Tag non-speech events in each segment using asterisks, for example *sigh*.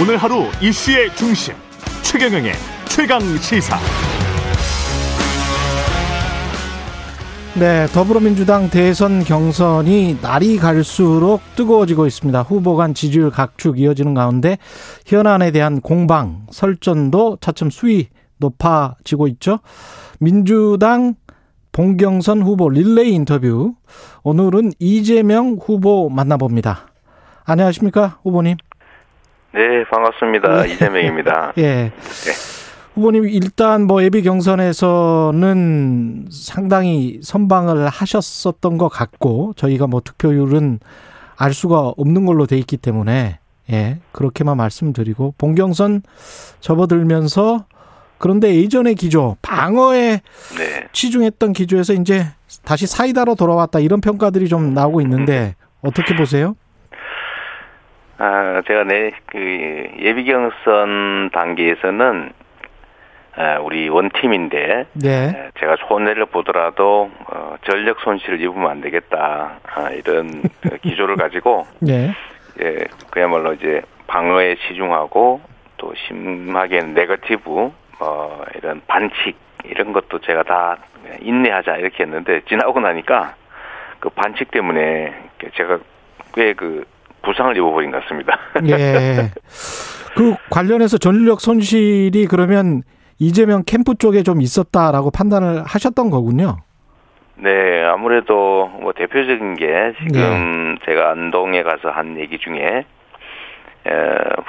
오늘 하루 이슈의 중심 최경영의 최강 시사. 네, 더불어민주당 대선 경선이 날이 갈수록 뜨거워지고 있습니다. 후보 간 지지율 각축 이어지는 가운데 현안에 대한 공방, 설전도 차츰 수위 높아지고 있죠. 민주당 봉경선 후보 릴레이 인터뷰. 오늘은 이재명 후보 만나봅니다. 안녕하십니까, 후보님? 네, 반갑습니다. 이재명입니다. *laughs* 예. 네. 후보님 일단 뭐 예비 경선에서는 상당히 선방을 하셨었던 것 같고 저희가 뭐 득표율은 알 수가 없는 걸로 돼 있기 때문에 예 그렇게만 말씀드리고 봉경선 접어들면서 그런데 예전의 기조 방어에 네. 치중했던 기조에서 이제 다시 사이다로 돌아왔다 이런 평가들이 좀 나오고 있는데 어떻게 보세요? 아, 제가 내, 그, 예비 경선 단계에서는, 아, 우리 원팀인데, 네. 제가 손해를 보더라도, 어, 전력 손실을 입으면 안 되겠다. 아, 이런 그 *laughs* 기조를 가지고, 네. 예, 그야말로 이제 방어에 치중하고, 또 심하게는 네거티브, 어, 이런 반칙, 이런 것도 제가 다 인내하자 이렇게 했는데, 지나고 나니까, 그 반칙 때문에 제가 꽤그 부상을 입어버린 것 같습니다. *laughs* 예. 그 관련해서 전력 손실이 그러면 이재명 캠프 쪽에 좀 있었다라고 판단을 하셨던 거군요. 네, 아무래도 뭐 대표적인 게 지금 네. 제가 안동에 가서 한 얘기 중에 에,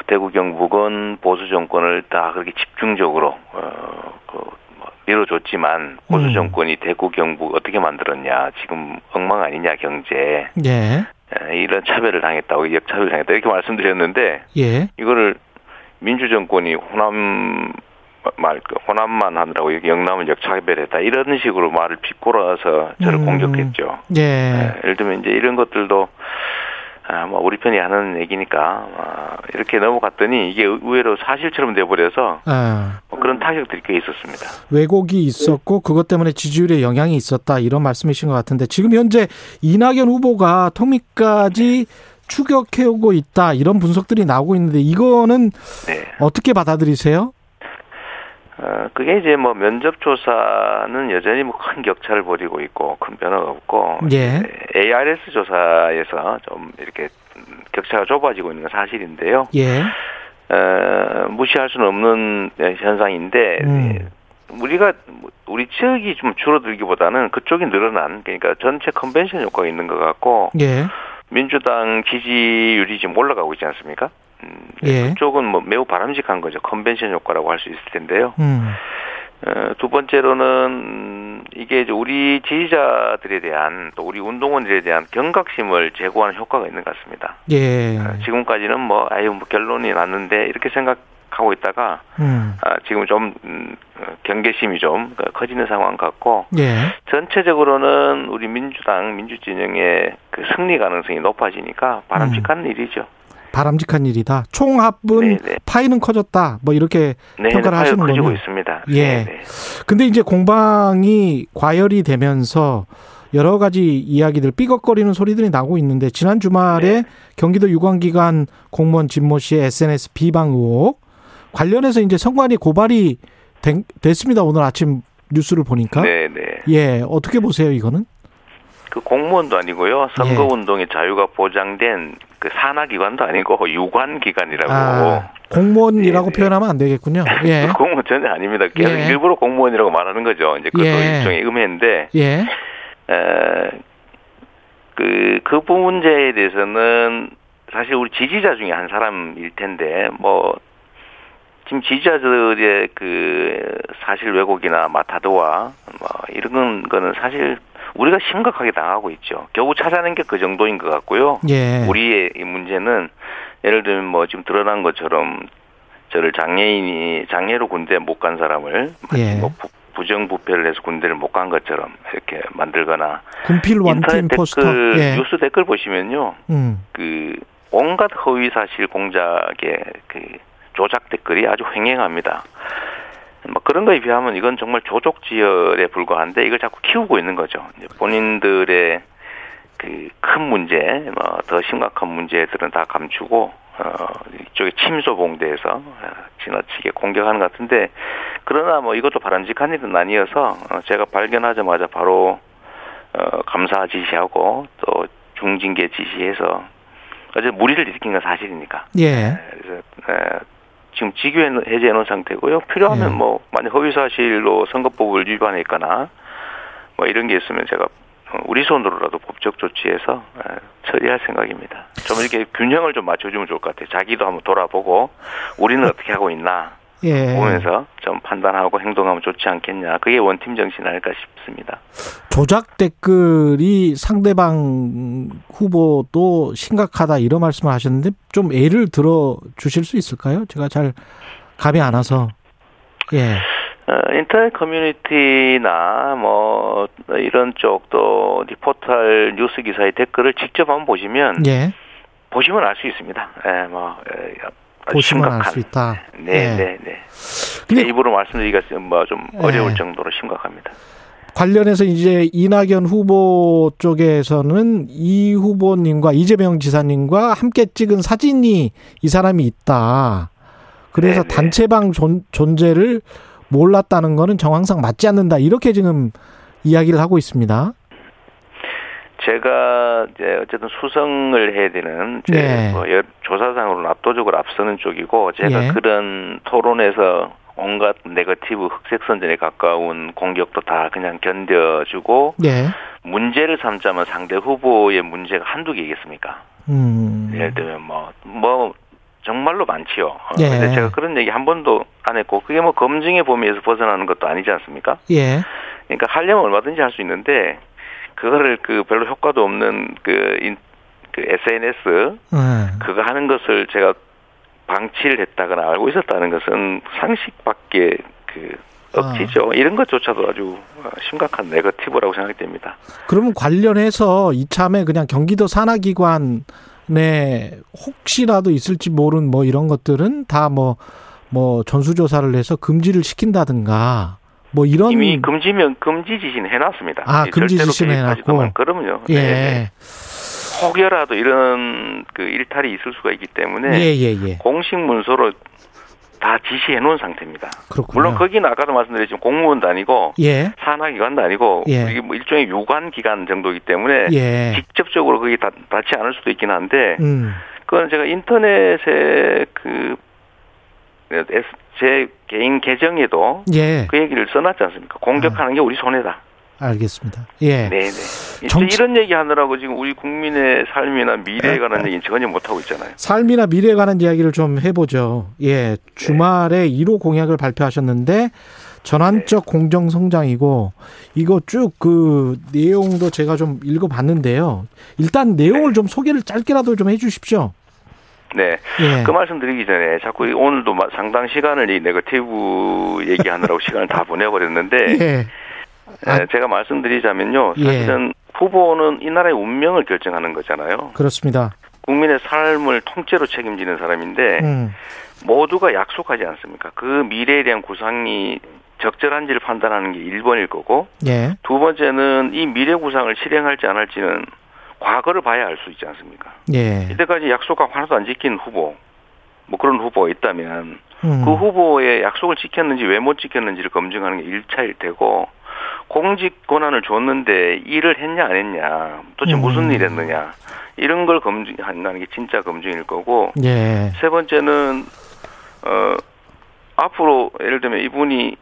대구 경북은 보수 정권을 다 그렇게 집중적으로 어, 그 뭐 밀어줬지만 보수 음. 정권이 음. 대구 경북 어떻게 만들었냐 지금 엉망 아니냐 경제. 예. 이런 차별을 당했다고 역차별을 당했다 이렇게 말씀드렸는데 예. 이거를 민주정권이 호남 말그 호남만 하느라고 영남은 역차별했다 이런 식으로 말을 비꼬아서 저를 음. 공격했죠. 예. 네, 예를 들면 이제 이런 것들도 아, 뭐 우리 편이 하는 얘기니까 아, 이렇게 넘어갔더니 이게 의외로 사실처럼 돼버려서 아. 뭐 그런 타격들이 꽤 있었습니다. 왜곡이 있었고 그것 때문에 지지율에 영향이 있었다 이런 말씀이신 것 같은데 지금 현재 이낙연 후보가 통미까지 추격해오고 있다 이런 분석들이 나오고 있는데 이거는 네. 어떻게 받아들이세요? 어, 그게 이제 뭐 면접 조사는 여전히 뭐 큰 격차를 벌이고 있고 큰 변화가 없고 예. ARS 조사에서 좀 이렇게 격차가 좁아지고 있는 건 사실인데요. 예. 어, 무시할 수는 없는 현상인데 음. 우리가 우리 지역이 좀 줄어들기보다는 그쪽이 늘어난 그러니까 전체 컨벤션 효과가 있는 것 같고 예. 민주당 지지율이 지금 올라가고 있지 않습니까? 음, 예. 그쪽은 뭐 매우 바람직한 거죠. 컨벤션 효과라고 할 수 있을 텐데요. 음. 어, 두 번째로는 음, 이게 이제 우리 지지자들에 대한 또 우리 운동원들에 대한 경각심을 제고하는 효과가 있는 것 같습니다. 예. 어, 지금까지는 뭐 아유 뭐 결론이 났는데 이렇게 생각하고 있다가 음. 아, 지금 좀 음, 어, 경계심이 좀 커지는 상황 같고 예. 전체적으로는 우리 민주당 민주진영의 그 승리 가능성이 높아지니까 바람직한 음. 일이죠. 바람직한 일이다. 총합은 네네. 네. 파이는 커졌다. 뭐 이렇게 네네, 평가를 하시는 거죠. 있습니다. 예. 네네. 근데 이제 공방이 과열이 되면서 여러 가지 이야기들 삐걱거리는 소리들이 나고 있는데 지난 주말에 네. 경기도 유관기관 공무원 진모 씨의 SNS 비방 의혹 관련해서 이제 선관위 고발이 된, 됐습니다. 오늘 아침 뉴스를 보니까. 네네. 예, 어떻게 보세요, 이거는? 그 공무원도 아니고요. 선거 운동의 예. 자유가 보장된 그 산하기관도 아니고 유관기관이라고. 아, 공무원이라고 예, 표현하면 안 되겠군요. *laughs* 예. 공무원 전혀 아닙니다. 계속 예. 일부러 공무원이라고 말하는 거죠. 이제 그것도 예. 일종의 음해인데. 예. 에, 그, 그 문제에 대해서는 사실 우리 지지자 중에 한 사람일 텐데, 뭐, 지금 지지자들의 그 사실 왜곡이나 마타도와 뭐 이런 거는 사실 우리가 심각하게 당하고 있죠. 겨우 찾아낸 게 그 정도인 것 같고요. 예. 우리의 이 문제는 예를 들면 뭐 지금 드러난 것처럼 저를 장애인이 장애로 군대 못간 사람을 예. 뭐 부정부패를 해서 군대를 못 간 것처럼 이렇게 만들거나 포스터 댓글, 예. 뉴스 댓글 보시면요. 음. 그 온갖 허위 사실 공작의 그 조작 댓글이 아주 횡행합니다. 뭐 그런 거에 비하면 이건 정말 조족지열에 불과한데 이걸 자꾸 키우고 있는 거죠. 본인들의 그 큰 문제, 뭐 더 심각한 문제들은 다 감추고 어 이쪽에 침소봉대에서 어, 지나치게 공격하는 것 같은데 그러나 뭐 이것도 바람직한 일은 아니어서 어, 제가 발견하자마자 바로 어 감사 지시하고 또 중징계 지시해서 어제 무리를 일으킨 건 사실이니까. 예. 네, 그래서 에, 지금 직위 해제해 놓은 상태고요. 필요하면 예. 뭐 만약 허위 사실로 선거법을 위반했거나 뭐 이런 게 있으면 제가 어, 우리 손으로라도 법적 조치해서 에, 처리할 생각입니다. 좀 이렇게 균형을 좀 맞춰주면 좋을 것 같아요. 자기도 한번 돌아보고 우리는 *laughs* 어떻게 하고 있나 예. 보면서 좀 판단하고 행동하면 좋지 않겠냐. 그게 원팀 정신 아닐까 싶습니다. 조작 댓글이 상대방 후보도 심각하다 이런 말씀을 하셨는데 좀 예를 들어 주실 수 있을까요? 제가 잘 감이 안 와서. 예. 어, 인터넷 커뮤니티나 뭐 이런 쪽또 리포털 뉴스 기사의 댓글을 직접 한번 보시면 예. 보시면 알 수 있습니다. 예, 뭐 에, 아주 보시면 알 심각한. 수 있다. 네, 예. 네, 네. 근데 제 입으로 말씀드리기가 뭐좀 예. 어려울 정도로 심각합니다. 관련해서 이제 이낙연 후보 쪽에서는 이 후보님과 이재명 지사님과 함께 찍은 사진이 이 사람이 있다. 그래서 네네. 단체방 존, 존재를 몰랐다는 거는 정황상 맞지 않는다. 이렇게 지금 이야기를 하고 있습니다. 제가 이제 어쨌든 수성을 해야 되는 제 예. 뭐 여- 조사상으로는 압도적으로 앞서는 쪽이고 제가 예. 그런 토론에서 온갖 네거티브 흑색 선전에 가까운 공격도 다 그냥 견뎌주고 예. 문제를 삼자면 상대 후보의 문제가 한두 개겠습니까? 음. 예를 들면 뭐, 뭐, 정말로 많지요. 어, 예. 근데 제가 그런 얘기 한 번도 안 했고, 그게 뭐 검증의 범위에서 벗어나는 것도 아니지 않습니까? 예. 그러니까 하려면 얼마든지 할 수 있는데, 그거를 그 별로 효과도 없는 그, 인, 그 SNS, 음. 그거 하는 것을 제가 방치를 했다거나 알고 있었다는 것은 상식 밖에 그, 억지죠. 이런 것조차도 아주 어, 심각한 네거티브라고 생각이 됩니다. 그러면 관련해서 이참에 그냥 경기도 산하기관에 혹시라도 있을지 모르는 뭐 이런 것들은 다 뭐 뭐 전수조사를 해서 금지를 시킨다든가 뭐 이런 이미 금지면 금지 지시는 해놨습니다. 아, 예, 금지 지시는 해놨고. 말- 그럼요. 예. 네, 네. 혹여라도 이런 그 일탈이 있을 수가 있기 때문에 예, 예, 예. 공식 문서로 다 지시해 놓은 상태입니다. 그렇군요. 물론 거기는 아까도 말씀드렸지만 공무원도 아니고 예. 산하기관도 아니고 예. 이게 뭐 일종의 유관 기관 정도이기 때문에 예. 직접적으로 거기 닿, 닿지 않을 수도 있긴 한데 음. 그건 제가 인터넷에 그 제 개인 계정에도 예. 그 얘기를 써놨지 않습니까? 공격하는 게 우리 손해다. 알겠습니다. 예. 네네. 정치- 이런 얘기 하느라고 지금 우리 국민의 삶이나 미래에 관한 얘기는 전혀 못하고 있잖아요. 삶이나 미래에 관한 이야기를 좀 해보죠. 예. 주말에 1호 공약을 발표하셨는데 전환적 공정 성장이고 이거 쭉 그 내용도 제가 좀 읽어봤는데요. 일단 내용을 좀 소개를 짧게라도 좀 해주십시오. 네. 예. 그 말씀 드리기 전에 자꾸 이 오늘도 마- 상당 시간을 이 네거티브 얘기하느라고 *laughs* 시간을 다 보내버렸는데 예. 아, 에, 제가 말씀드리자면요. 예. 사실은 후보는 이 나라의 운명을 결정하는 거잖아요. 그렇습니다. 국민의 삶을 통째로 책임지는 사람인데 음. 모두가 약속하지 않습니까? 그 미래에 대한 구상이 적절한지를 판단하는 게 1번일 거고 예. 두 번째는 이 미래 구상을 실행할지 안 할지는 과거를 봐야 알 수 있지 않습니까? 예. 이때까지 약속하고 하나도 안 지킨 후보, 뭐 그런 후보가 있다면 음. 그 후보의 약속을 지켰는지 왜 못 지켰는지를 검증하는 게 1차일 테고 공직 권한을 줬는데 일을 했냐 안 했냐 도대체 음. 무슨 일 했느냐 이런 걸 검증한다는 게 진짜 검증일 거고 예. 세 번째는 어 앞으로 예를 들면 이분이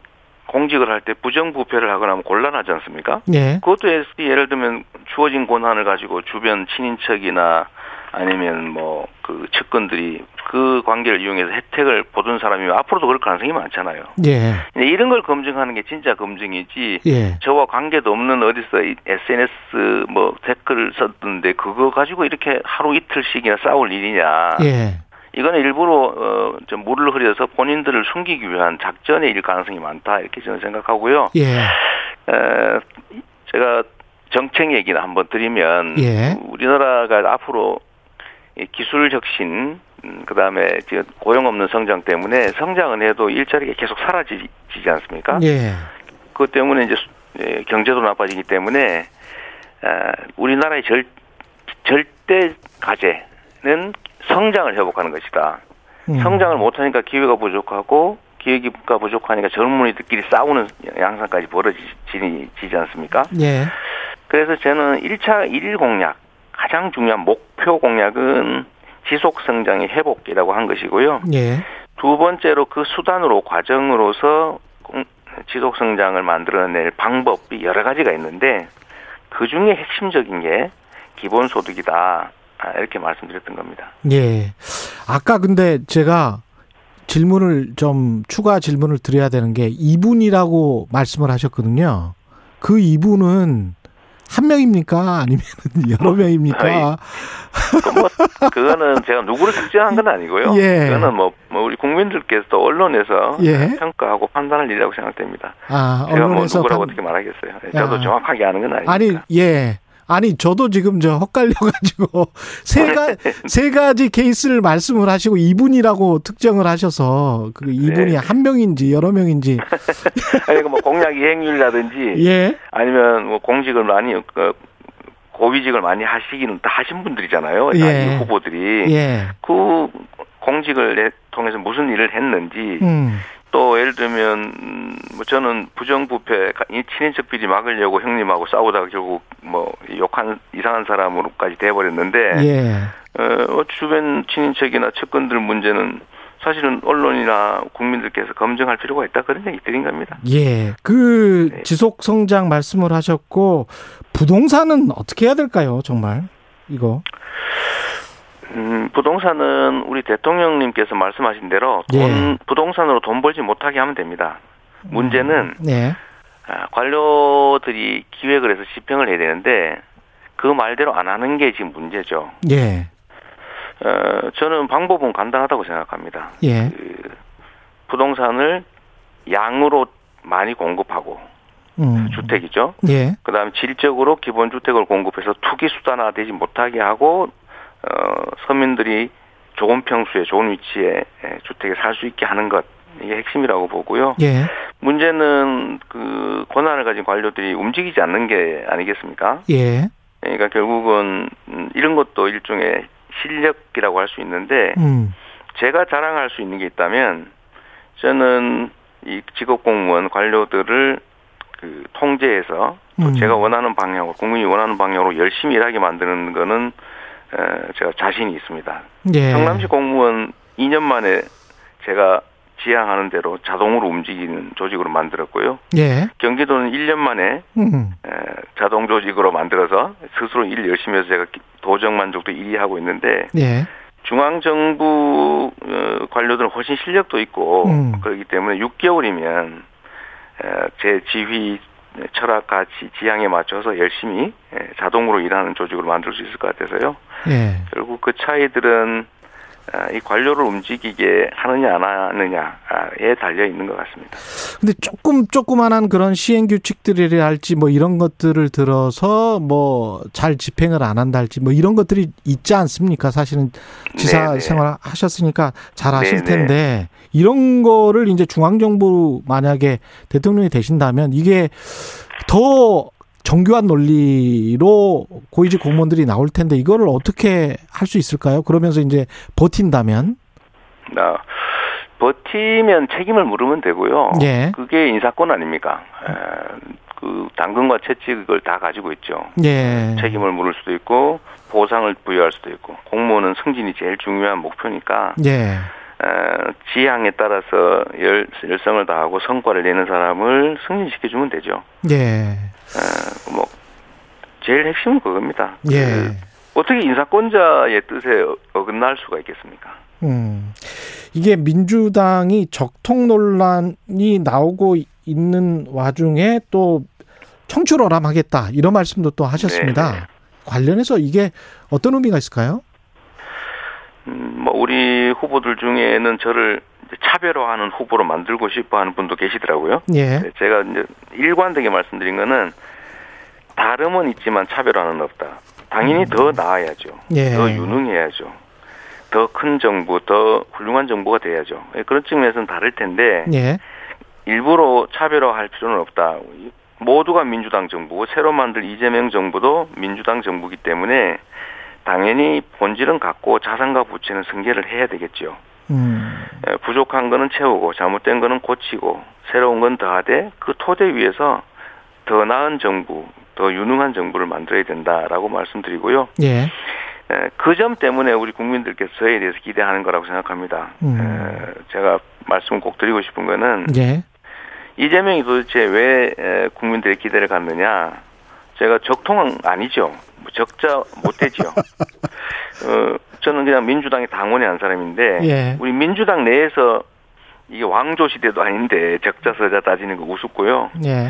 공직을 할 때 부정부패를 하거나 하면 곤란하지 않습니까? 예. 그것도 예를 들면 주어진 권한을 가지고 주변 친인척이나 아니면 뭐 그 측근들이 그 관계를 이용해서 혜택을 보던 사람이면 앞으로도 그럴 가능성이 많잖아요. 예. 이런 걸 검증하는 게 진짜 검증이지. 예. 저와 관계도 없는 어디서 이 SNS 뭐 댓글을 썼던데 그거 가지고 이렇게 하루 이틀씩이나 싸울 일이냐. 예. 이거는 일부러 어 좀 물을 흐려서 본인들을 숨기기 위한 작전의 일 가능성이 많다 이렇게 저는 생각하고요. 예. 에, 제가 정책 얘기나 한번 드리면 예. 우리나라가 앞으로 이 기술 혁신 음, 그다음에 지금 고용 없는 성장 때문에 성장은 해도 일자리가 계속 사라지지 않습니까? 예. 그것 때문에 이제 수- 예, 경제도 나빠지기 때문에 아, 우리나라의 절 절대 과제는 성장을 회복하는 것이다. 음. 성장을 못하니까 기회가 부족하고 기회가 부족하니까 젊은이들끼리 싸우는 양상까지 벌어지지 않습니까? 예. 그래서 저는 1차 1일 공약 가장 중요한 목표 공약은 지속 성장의 회복이라고 한 것이고요. 예. 두 번째로 그 수단으로 과정으로서 공- 지속 성장을 만들어낼 방법이 여러 가지가 있는데 그 중에 핵심적인 게 기본소득이다. 아, 이렇게 말씀드렸던 겁니다. 예. 아까 근데 제가 질문을 좀 추가 질문을 드려야 되는 게 이분이라고 말씀을 하셨거든요. 그 이분은 한 명입니까? 아니면 *laughs* 여러 명입니까? 그 뭐, 그거는 제가 누구를 특정한 건 아니고요. 예. 그거는 뭐, 뭐 우리 국민들께서도 언론에서 예. 평가하고 판단할 일이라고 생각됩니다. 아, 제가 뭐 언론에서 누구라고 판- 어떻게 말하겠어요. 예, 저도 야. 정확하게 아는 건 아니니까. 아니 예. 아니 저도 지금 저 헛갈려가지고 *laughs* 세가 세 가지 케이스를 말씀을 하시고 이분이라고 특정을 하셔서 그 이분이 네. 한 명인지 여러 명인지 *laughs* 아니, 그뭐 공약 이행률이라든지 예 아니면 뭐 공직을 많이 그 고위직을 많이 하시기는 다 하신 분들이잖아요. 예. 이 후보들이 예. 그 공직을 내- 통해서 무슨 일을 했는지 음. 또 예를 들면 음, 뭐 저는 부정부패 이 친인척 비리 막으려고 형님하고 싸우다가 결국 뭐 욕한 이상한 사람으로까지 돼버렸는데 예. 어, 주변 친인척이나 측근들 문제는 사실은 언론이나 국민들께서 검증할 필요가 있다 그런 얘기 드린 겁니다. 예. 그 네. 지속 성장 말씀을 하셨고 부동산은 어떻게 해야 될까요? 정말 이거. 음, 부동산은 우리 대통령님께서 말씀하신 대로 돈 예. 부동산으로 돈 벌지 못하게 하면 됩니다. 문제는 네. 아, 관료들이 기획을 해서 집행을 해야 되는데 그 말대로 안 하는 게 지금 문제죠. 예. 어, 저는 방법은 간단하다고 생각합니다. 예. 그 부동산을 양으로 많이 공급하고 음. 주택이죠. 예. 그다음에 질적으로 기본 주택을 공급해서 투기 수단화되지 못하게 하고 어, 서민들이 좋은 평수에 좋은 위치에 에, 주택에 살 수 있게 하는 것 이게 핵심이라고 보고요. 예. 문제는 그 권한을 가진 관료들이 움직이지 않는 게 아니겠습니까? 예. 그러니까 결국은 음, 이런 것도 일종의 실력이라고 할 수 있는데 음. 제가 자랑할 수 있는 게 있다면 저는 이 직업 공무원 관료들을 그 통제해서 또 음. 제가 원하는 방향으로 국민이 원하는 방향으로 열심히 일하게 만드는 거는 어, 제가 자신이 있습니다. 예. 성남시 공무원 2년 만에 제가 지향하는 대로 자동으로 움직이는 조직으로 만들었고요. 예. 경기도는 1년 만에 음. 에, 자동 조직으로 만들어서 스스로 일 열심히 해서 제가 기- 도정 만족도 1위 하고 있는데 예. 중앙 정부 어, 관료들은 훨씬 실력도 있고 음. 그렇기 때문에 6개월이면 제 지휘 철학 가치 지향에 맞춰서 열심히 에, 자동으로 일하는 조직으로 만들 수 있을 것 같아서요. 예. 결국 그 차이들은 아, 이 관료를 움직이게 하느냐 안 하느냐에 달려 있는 것 같습니다. 근데 조금 조그만한 그런 시행 규칙들이라 할지 뭐 이런 것들을 들어서 뭐 잘 집행을 안 한다 할지 뭐 이런 것들이 있지 않습니까? 사실은 지사 네네. 생활 하셨으니까 잘 아실 네네. 텐데 이런 거를 이제 중앙 정부 만약에 대통령이 되신다면 이게 더 정교한 논리로 고위직 공무원들이 나올 텐데 이거를 어떻게 할 수 있을까요? 그러면서 이제 버틴다면 나 버티면 책임을 물으면 되고요. 예. 그게 인사권 아닙니까? 에, 그 당근과 채찍을 다 가지고 있죠. 예. 책임을 물을 수도 있고 보상을 부여할 수도 있고 공무원은 승진이 제일 중요한 목표니까 예. 에, 지향에 따라서 열, 열성을 다하고 성과를 내는 사람을 승진시켜주면 되죠. 예. 에, 뭐 제일 핵심은 그겁니다. 예. 그 어떻게 인사권자의 뜻에 어- 어긋날 수가 있겠습니까? 음. 이게 민주당이 적통 논란이 나오고 있는 와중에 또 청출어람하겠다 이런 말씀도 또 하셨습니다. 네네. 관련해서 이게 어떤 의미가 있을까요? 음, 뭐 우리 후보들 중에는 저를 차별화하는 후보로 만들고 싶어하는 분도 계시더라고요. 예. 네, 제가 이제 일관되게 말씀드린 거는 다름은 있지만 차별화는 없다. 당연히 더 나아야죠. 음. 예. 더 유능해야죠. 더 큰 정부, 더 훌륭한 정부가 돼야죠. 예, 그런 측면에서는 다를 텐데 예. 일부러 차별화할 필요는 없다. 모두가 민주당 정부고 새로 만들 이재명 정부도 민주당 정부기 때문에 당연히 본질은 같고 자산과 부채는 승계를 해야 되겠죠. 음. 에, 부족한 거는 채우고 잘못된 거는 고치고 새로운 건 더하되 그 토대 위에서 더 나은 정부, 더 유능한 정부를 만들어야 된다라고 말씀드리고요. 예. 그 점 때문에 우리 국민들께서 저에 대해서 기대하는 거라고 생각합니다. 음. 에, 제가 말씀 꼭 드리고 싶은 거는 예. 이재명이 도대체 왜 에, 국민들의 기대를 갖느냐? 제가 적통은 아니죠. 뭐 적자 못 되지요. *laughs* 어, 저는 그냥 민주당의 당원의 한 사람인데 예. 우리 민주당 내에서 이게 왕조 시대도 아닌데 적자 서자 따지는 거 우습고요. 예.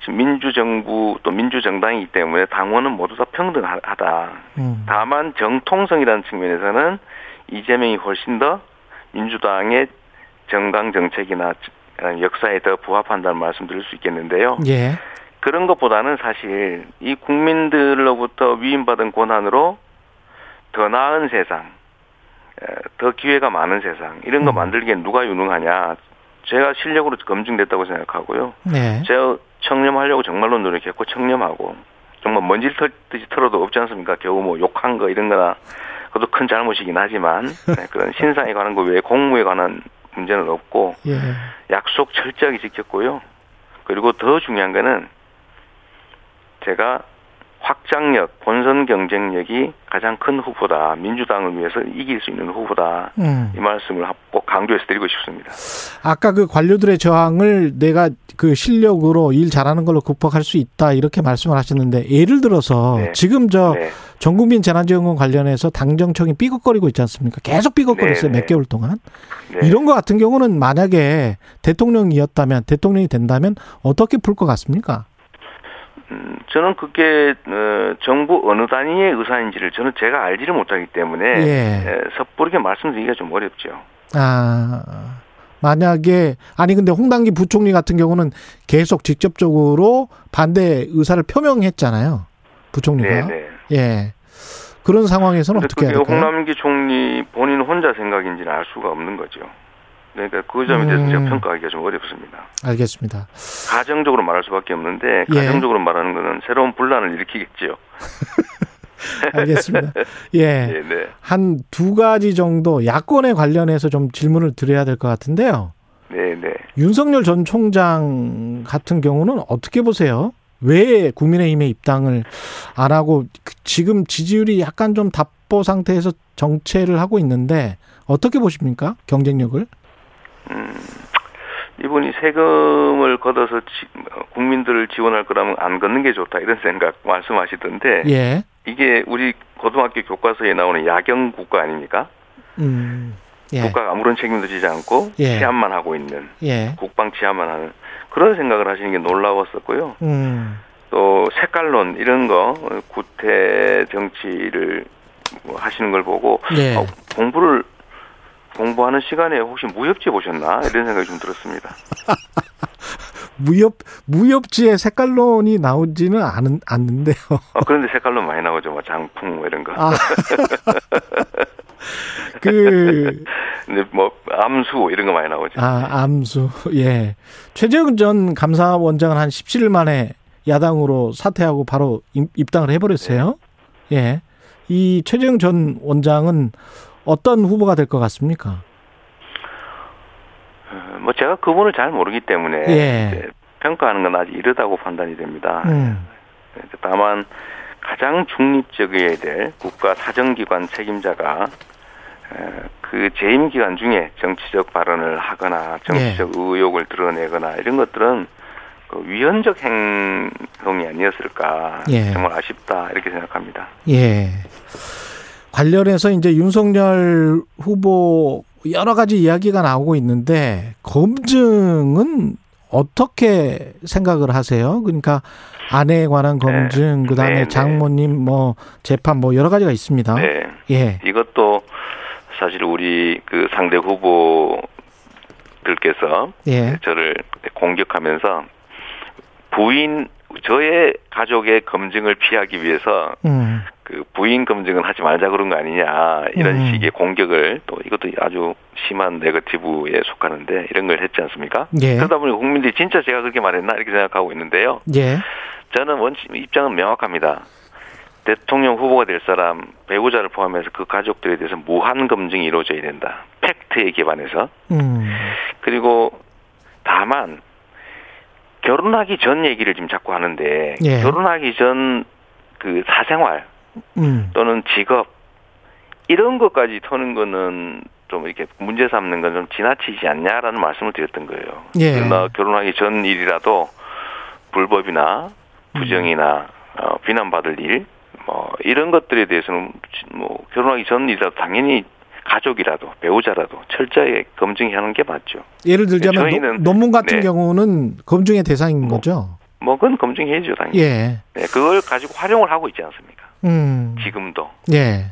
지금 민주정부 또 민주정당이기 때문에 당원은 모두 다 평등하다. 음. 다만 정통성이라는 측면에서는 이재명이 훨씬 더 민주당의 정당 정책이나 역사에 더 부합한다는 말씀드릴 수 있겠는데요. 예. 그런 것보다는 사실 이 국민들로부터 위임받은 권한으로 더 나은 세상, 에, 더 기회가 많은 세상 이런 거 음. 만들기엔 누가 유능하냐? 제가 실력으로 검증됐다고 생각하고요. 네. 제가 청렴하려고 정말로 노력했고 청렴하고 정말 먼지 털듯이 털어도 없지 않습니까? 겨우 뭐 욕한 거 이런 거나 그것도 큰 잘못이긴 하지만 *laughs* 네, 그런 신상에 관한 거 외에 공무에 관한 문제는 없고 예. 약속 철저하게 지켰고요. 그리고 더 중요한 거는 제가 확장력, 본선 경쟁력이 가장 큰 후보다. 민주당을 위해서 이길 수 있는 후보다. 음. 이 말씀을 꼭 강조해서 드리고 싶습니다. 아까 그 관료들의 저항을 내가 그 실력으로 일 잘하는 걸로 극복할 수 있다 이렇게 말씀을 하셨는데 예를 들어서 네. 지금 저 네. 전국민 재난지원금 관련해서 당정청이 삐걱거리고 있지 않습니까? 계속 삐걱거렸어요 네, 몇 네. 개월 동안. 네. 이런 거 같은 경우는 만약에 대통령이었다면 대통령이 된다면 어떻게 풀 것 같습니까? 음, 저는 그게 어, 정부 어느 단위의 의사인지를 저는 제가 알지를 못하기 때문에 예. 에, 섣부르게 말씀드리기가 좀 어렵죠. 아 만약에 아니 근데 홍당기 부총리 같은 경우는 계속 직접적으로 반대 의사를 표명했잖아요. 부총리가. 네, 네. 예. 그런 상황에서는 어떻게 해야 될까요? 홍남기 총리 본인 혼자 생각인지는 알 수가 없는 거죠. 그러니까 그 점에 대해서 음. 제가 평가하기가 좀 어렵습니다. 알겠습니다. 가정적으로 말할 수밖에 없는데 예. 가정적으로 말하는 거는 새로운 분란을 일으키겠죠. *laughs* 알겠습니다. 예. 네, *laughs* 네, 한두 가지 정도 야권에 관련해서 좀 질문을 드려야 될 것 같은데요. 네, 네. 윤석열 전 총장 같은 경우는 어떻게 보세요? 왜 국민의힘에 입당을 안 하고 그- 지금 지지율이 약간 좀 답보 상태에서 정체를 하고 있는데 어떻게 보십니까? 경쟁력을? 음, 이분이 세금을 걷어서 지- 어, 국민들을 지원할 거라면 안 걷는 게 좋다 이런 생각 말씀하시던데 예. 이게 우리 고등학교 교과서에 나오는 야경 국가 아닙니까? 음. 예. 국가가 아무런 책임도 지지 않고 예. 치안만 하고 있는 예. 국방 치안만 하는 그런 생각을 하시는 게 놀라웠었고요. 음. 또 색깔론 이런 거 어, 구태 정치를 뭐 하시는 걸 보고 예. 어, 공부를 공부하는 시간에 혹시 무협지 보셨나 이런 생각이 좀 들었습니다. *laughs* 무협 무협지의 색깔론이 나오지는 않은 않는데요. 어, 그런데 색깔론 많이 나오죠, 뭐 장풍 뭐 이런 거. 아. *laughs* 그 근데 뭐 암수 이런 거 많이 나오죠. 아, 암수. 예. 최재형 전 감사원장은 한 17일 만에 야당으로 사퇴하고 바로 입- 입당을 해버렸어요. 예. 이 최재형 전 원장은 어떤 후보가 될 것 같습니까? 어, 뭐 제가 그분을 잘 모르기 때문에 예. 평가하는 건 아직 이르다고 판단이 됩니다. 음. 다만 가장 중립적이어야 될 국가 사정기관 책임자가 에, 그 재임 기간 중에 정치적 발언을 하거나 정치적 예. 의혹을 드러내거나 이런 것들은 그 위헌적 행동이 아니었을까 예. 정말 아쉽다 이렇게 생각합니다. 예. 관련해서 이제 윤석열 후보 여러 가지 이야기가 나오고 있는데 검증은 어떻게 생각을 하세요? 그러니까 아내에 관한 검증, 네. 그다음에 네, 네. 장모님 뭐 재판 뭐 여러 가지가 있습니다. 네, 예. 이것도 사실 우리 그 상대 후보들께서 예. 저를 공격하면서 부인 저의 가족의 검증을 피하기 위해서 음. 그 부인 검증은 하지 말자 그런 거 아니냐 이런 음. 식의 공격을 또 이것도 아주 심한 네거티브에 속하는데 이런 걸 했지 않습니까? 예. 그러다 보니 국민들이 진짜 제가 그렇게 말했나 이렇게 생각하고 있는데요. 예. 저는 원칙 입장은 명확합니다. 대통령 후보가 될 사람 배우자를 포함해서 그 가족들에 대해서 무한 검증이 이루어져야 된다. 팩트에 기반해서. 음. 그리고 다만 결혼하기 전 얘기를 지금 자꾸 하는데 예. 결혼하기 전 그 사생활 음. 또는 직업 이런 것까지 터는 거는 좀 이렇게 문제 삼는 건 좀 지나치지 않냐라는 말씀을 드렸던 거예요. 예. 그러나 결혼하기 전 일이라도 불법이나 부정이나 어, 비난받을 일, 뭐 이런 것들에 대해서는 뭐 결혼하기 전 일이라도 당연히 가족이라도 배우자라도 철저하게 검증하는 게 맞죠. 예를 들자면 저희는- 노- 논문 같은 네. 경우는 검증의 대상인 뭐, 거죠. 뭐 그건 검증해야죠 당연히. 예. 네, 그걸 가지고 활용을 하고 있지 않습니까? 음. 지금도 예. 네,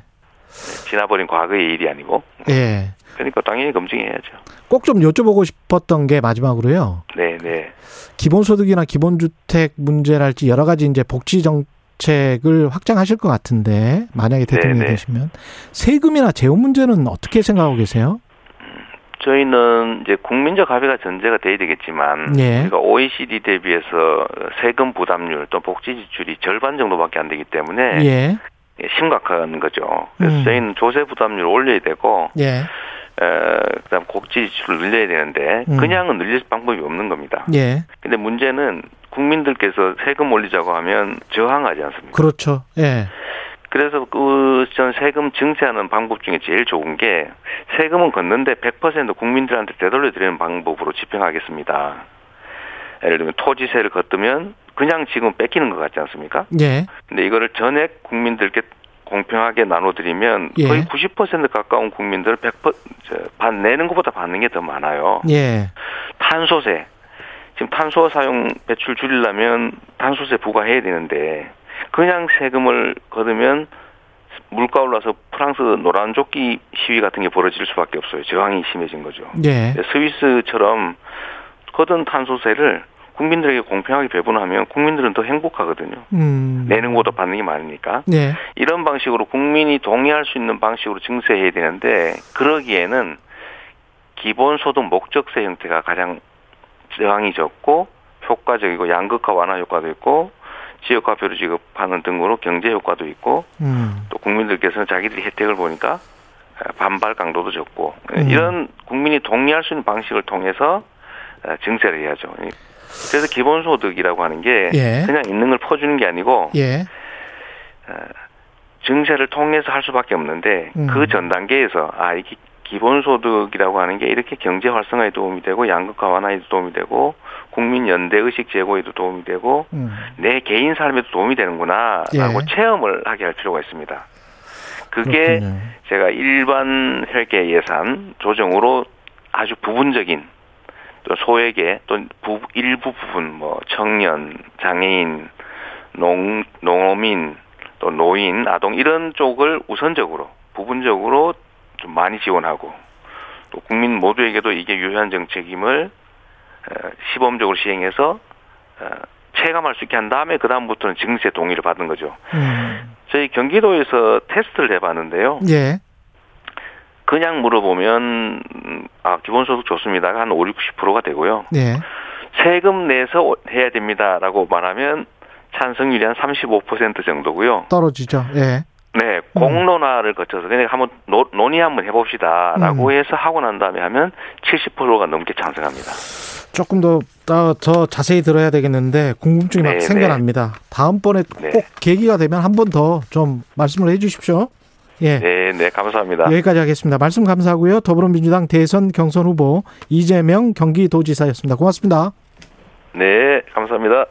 지나버린 과거의 일이 아니고. 예. 그러니까 당연히 검증해야죠. 꼭 좀 여쭤보고 싶었던 게 마지막으로요. 네, 네. 기본소득이나 기본주택 문제랄지 여러 가지 이제 복지 정 책을 확장하실 것 같은데 만약에 대통령이 네, 네. 되시면 세금이나 재원 문제는 어떻게 생각하고 계세요? 저희는 이제 국민적 합의가 전제가 돼야 되겠지만 예. 우리가 OECD 대비해서 세금 부담률 또 복지 지출이 절반 정도밖에 안 되기 때문에 예. 심각한 거죠. 그래서 음. 저희는 조세 부담률 올려야 되고 예. 에, 그다음 복지 지출을 늘려야 되는데 음. 그냥은 늘릴 방법이 없는 겁니다. 예. 근데 문제는 국민들께서 세금 올리자고 하면 저항하지 않습니까? 그렇죠. 예. 그래서 그 전 세금 증세하는 방법 중에 제일 좋은 게 세금은 걷는데 100% 국민들한테 되돌려 드리는 방법으로 집행하겠습니다. 예를 들면 토지세를 걷으면 그냥 지금 뺏기는 것 같지 않습니까? 예. 근데 이거를 전액 국민들께 공평하게 나눠드리면 예. 거의 90% 가까운 국민들 100%, 저, 반 내는 것보다 받는 게 더 많아요. 예. 탄소세. 지금 탄소 사용 배출 줄이려면 탄소세 부과해야 되는데 그냥 세금을 거두면 물가 올라서 프랑스 노란 조끼 시위 같은 게 벌어질 수밖에 없어요. 저항이 심해진 거죠. 예. 스위스처럼 거둔 탄소세를 국민들에게 공평하게 배분하면 국민들은 더 행복하거든요. 음. 내는 것보다 받는 게 많으니까. 예. 이런 방식으로 국민이 동의할 수 있는 방식으로 증세해야 되는데 그러기에는 기본소득 목적세 형태가 가장 저항이 적고 효과적이고 양극화 완화 효과도 있고 지역화표를 지급하는 등으로 경제 효과도 있고 음. 또 국민들께서는 자기들이 혜택을 보니까 반발 강도도 적고 음. 이런 국민이 동의할 수 있는 방식을 통해서 증세를 해야죠. 그래서 기본소득이라고 하는 게 예. 그냥 있는 걸 퍼주는 게 아니고 예. 증세를 통해서 할 수밖에 없는데 음. 그전 단계에서 아 이게 기본소득이라고 하는 게 이렇게 경제 활성화에 도움이 되고 양극화 완화에도 도움이 되고 국민 연대 의식 제고에도 도움이 되고 음. 내 개인 삶에도 도움이 되는구나라고 예. 체험을 하게 할 필요가 있습니다. 그게 그렇군요. 제가 일반 회계 예산 조정으로 아주 부분적인 또 소액의 또 부, 일부 부분 뭐 청년, 장애인, 농 농민 또 노인, 아동 이런 쪽을 우선적으로 부분적으로 좀 많이 지원하고 또 국민 모두에게도 이게 유효한 정책임을 어, 시범적으로 시행해서 어, 체감할 수 있게 한 다음에 그 다음부터는 증세 동의를 받은 거죠. 음. 저희 경기도에서 테스트를 해봤는데요. 예. 그냥 물어보면 음, 아 기본소득 좋습니다가 한 5, 60%가 되고요. 예. 세금 내서 해야 됩니다라고 말하면 찬성률이 한 35% 정도고요. 떨어지죠. 예. 네, 공론화를 거쳐서 그냥 한번 노, 논의 한번 해봅시다라고 음. 해서 하고 난 다음에 하면 70%가 넘게 찬성합니다. 조금 더, 더, 더 자세히 들어야 되겠는데 궁금증이 막 네, 생겨납니다. 다음번에 네. 꼭 계기가 되면 한 번 더 좀 말씀을 해 주십시오. 예. 네, 네, 감사합니다. 여기까지 하겠습니다. 말씀 감사하고요. 더불어민주당 대선 경선 후보 이재명 경기도지사였습니다. 고맙습니다. 네, 감사합니다.